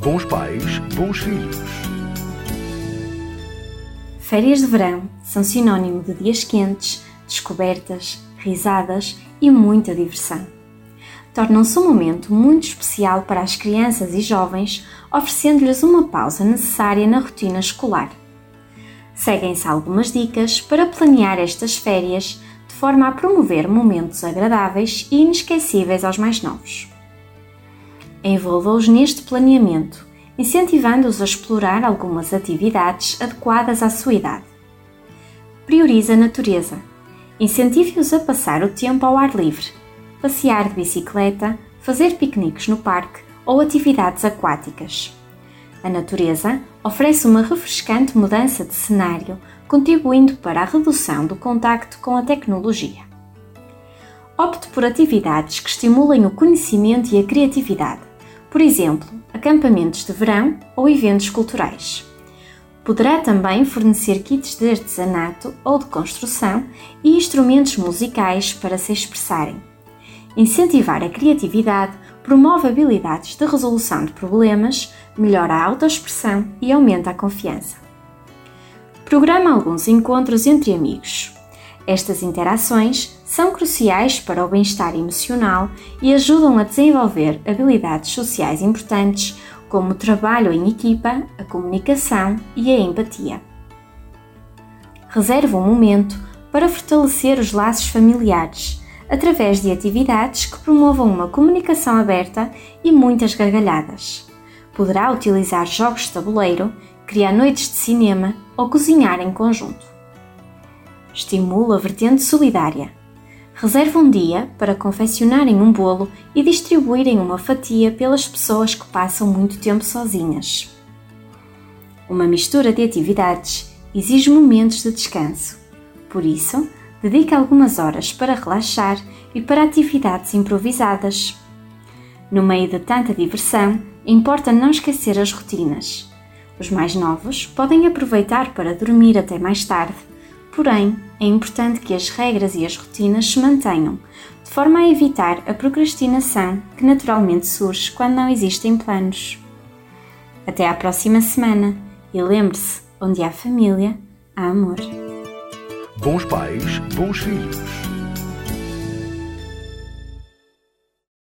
Bons pais, bons filhos. Férias de verão são sinónimo de dias quentes, descobertas, risadas e muita diversão. Tornam-se um momento muito especial para as crianças e jovens, oferecendo-lhes uma pausa necessária na rotina escolar. Seguem-se algumas dicas para planear estas férias de forma a promover momentos agradáveis e inesquecíveis aos mais novos. Envolva-os neste planeamento, incentivando-os a explorar algumas atividades adequadas à sua idade. Priorize a natureza. Incentive-os a passar o tempo ao ar livre, passear de bicicleta, fazer piqueniques no parque ou atividades aquáticas. A natureza oferece uma refrescante mudança de cenário, contribuindo para a redução do contacto com a tecnologia. Opte por atividades que estimulem o conhecimento e a criatividade, por exemplo, acampamentos de verão ou eventos culturais. Poderá também fornecer kits de artesanato ou de construção e instrumentos musicais para se expressarem. Incentivar a criatividade promove habilidades de resolução de problemas, melhora a autoexpressão e aumenta a confiança. Programa alguns encontros entre amigos. Estas interações são cruciais para o bem-estar emocional e ajudam a desenvolver habilidades sociais importantes, como o trabalho em equipa, a comunicação e a empatia. Reserve um momento para fortalecer os laços familiares através de atividades que promovam uma comunicação aberta e muitas gargalhadas. Poderá utilizar jogos de tabuleiro, criar noites de cinema ou cozinhar em conjunto. Estimula a vertente solidária. Reserve um dia para confeccionarem um bolo e distribuírem uma fatia pelas pessoas que passam muito tempo sozinhas. Uma mistura de atividades exige momentos de descanso. Por isso, dedique algumas horas para relaxar e para atividades improvisadas. No meio de tanta diversão, importa não esquecer as rotinas. Os mais novos podem aproveitar para dormir até mais tarde, porém, é importante que as regras e as rotinas se mantenham, de forma a evitar a procrastinação que naturalmente surge quando não existem planos. Até à próxima semana e lembre-se: onde há família, há amor. Bons pais, bons filhos.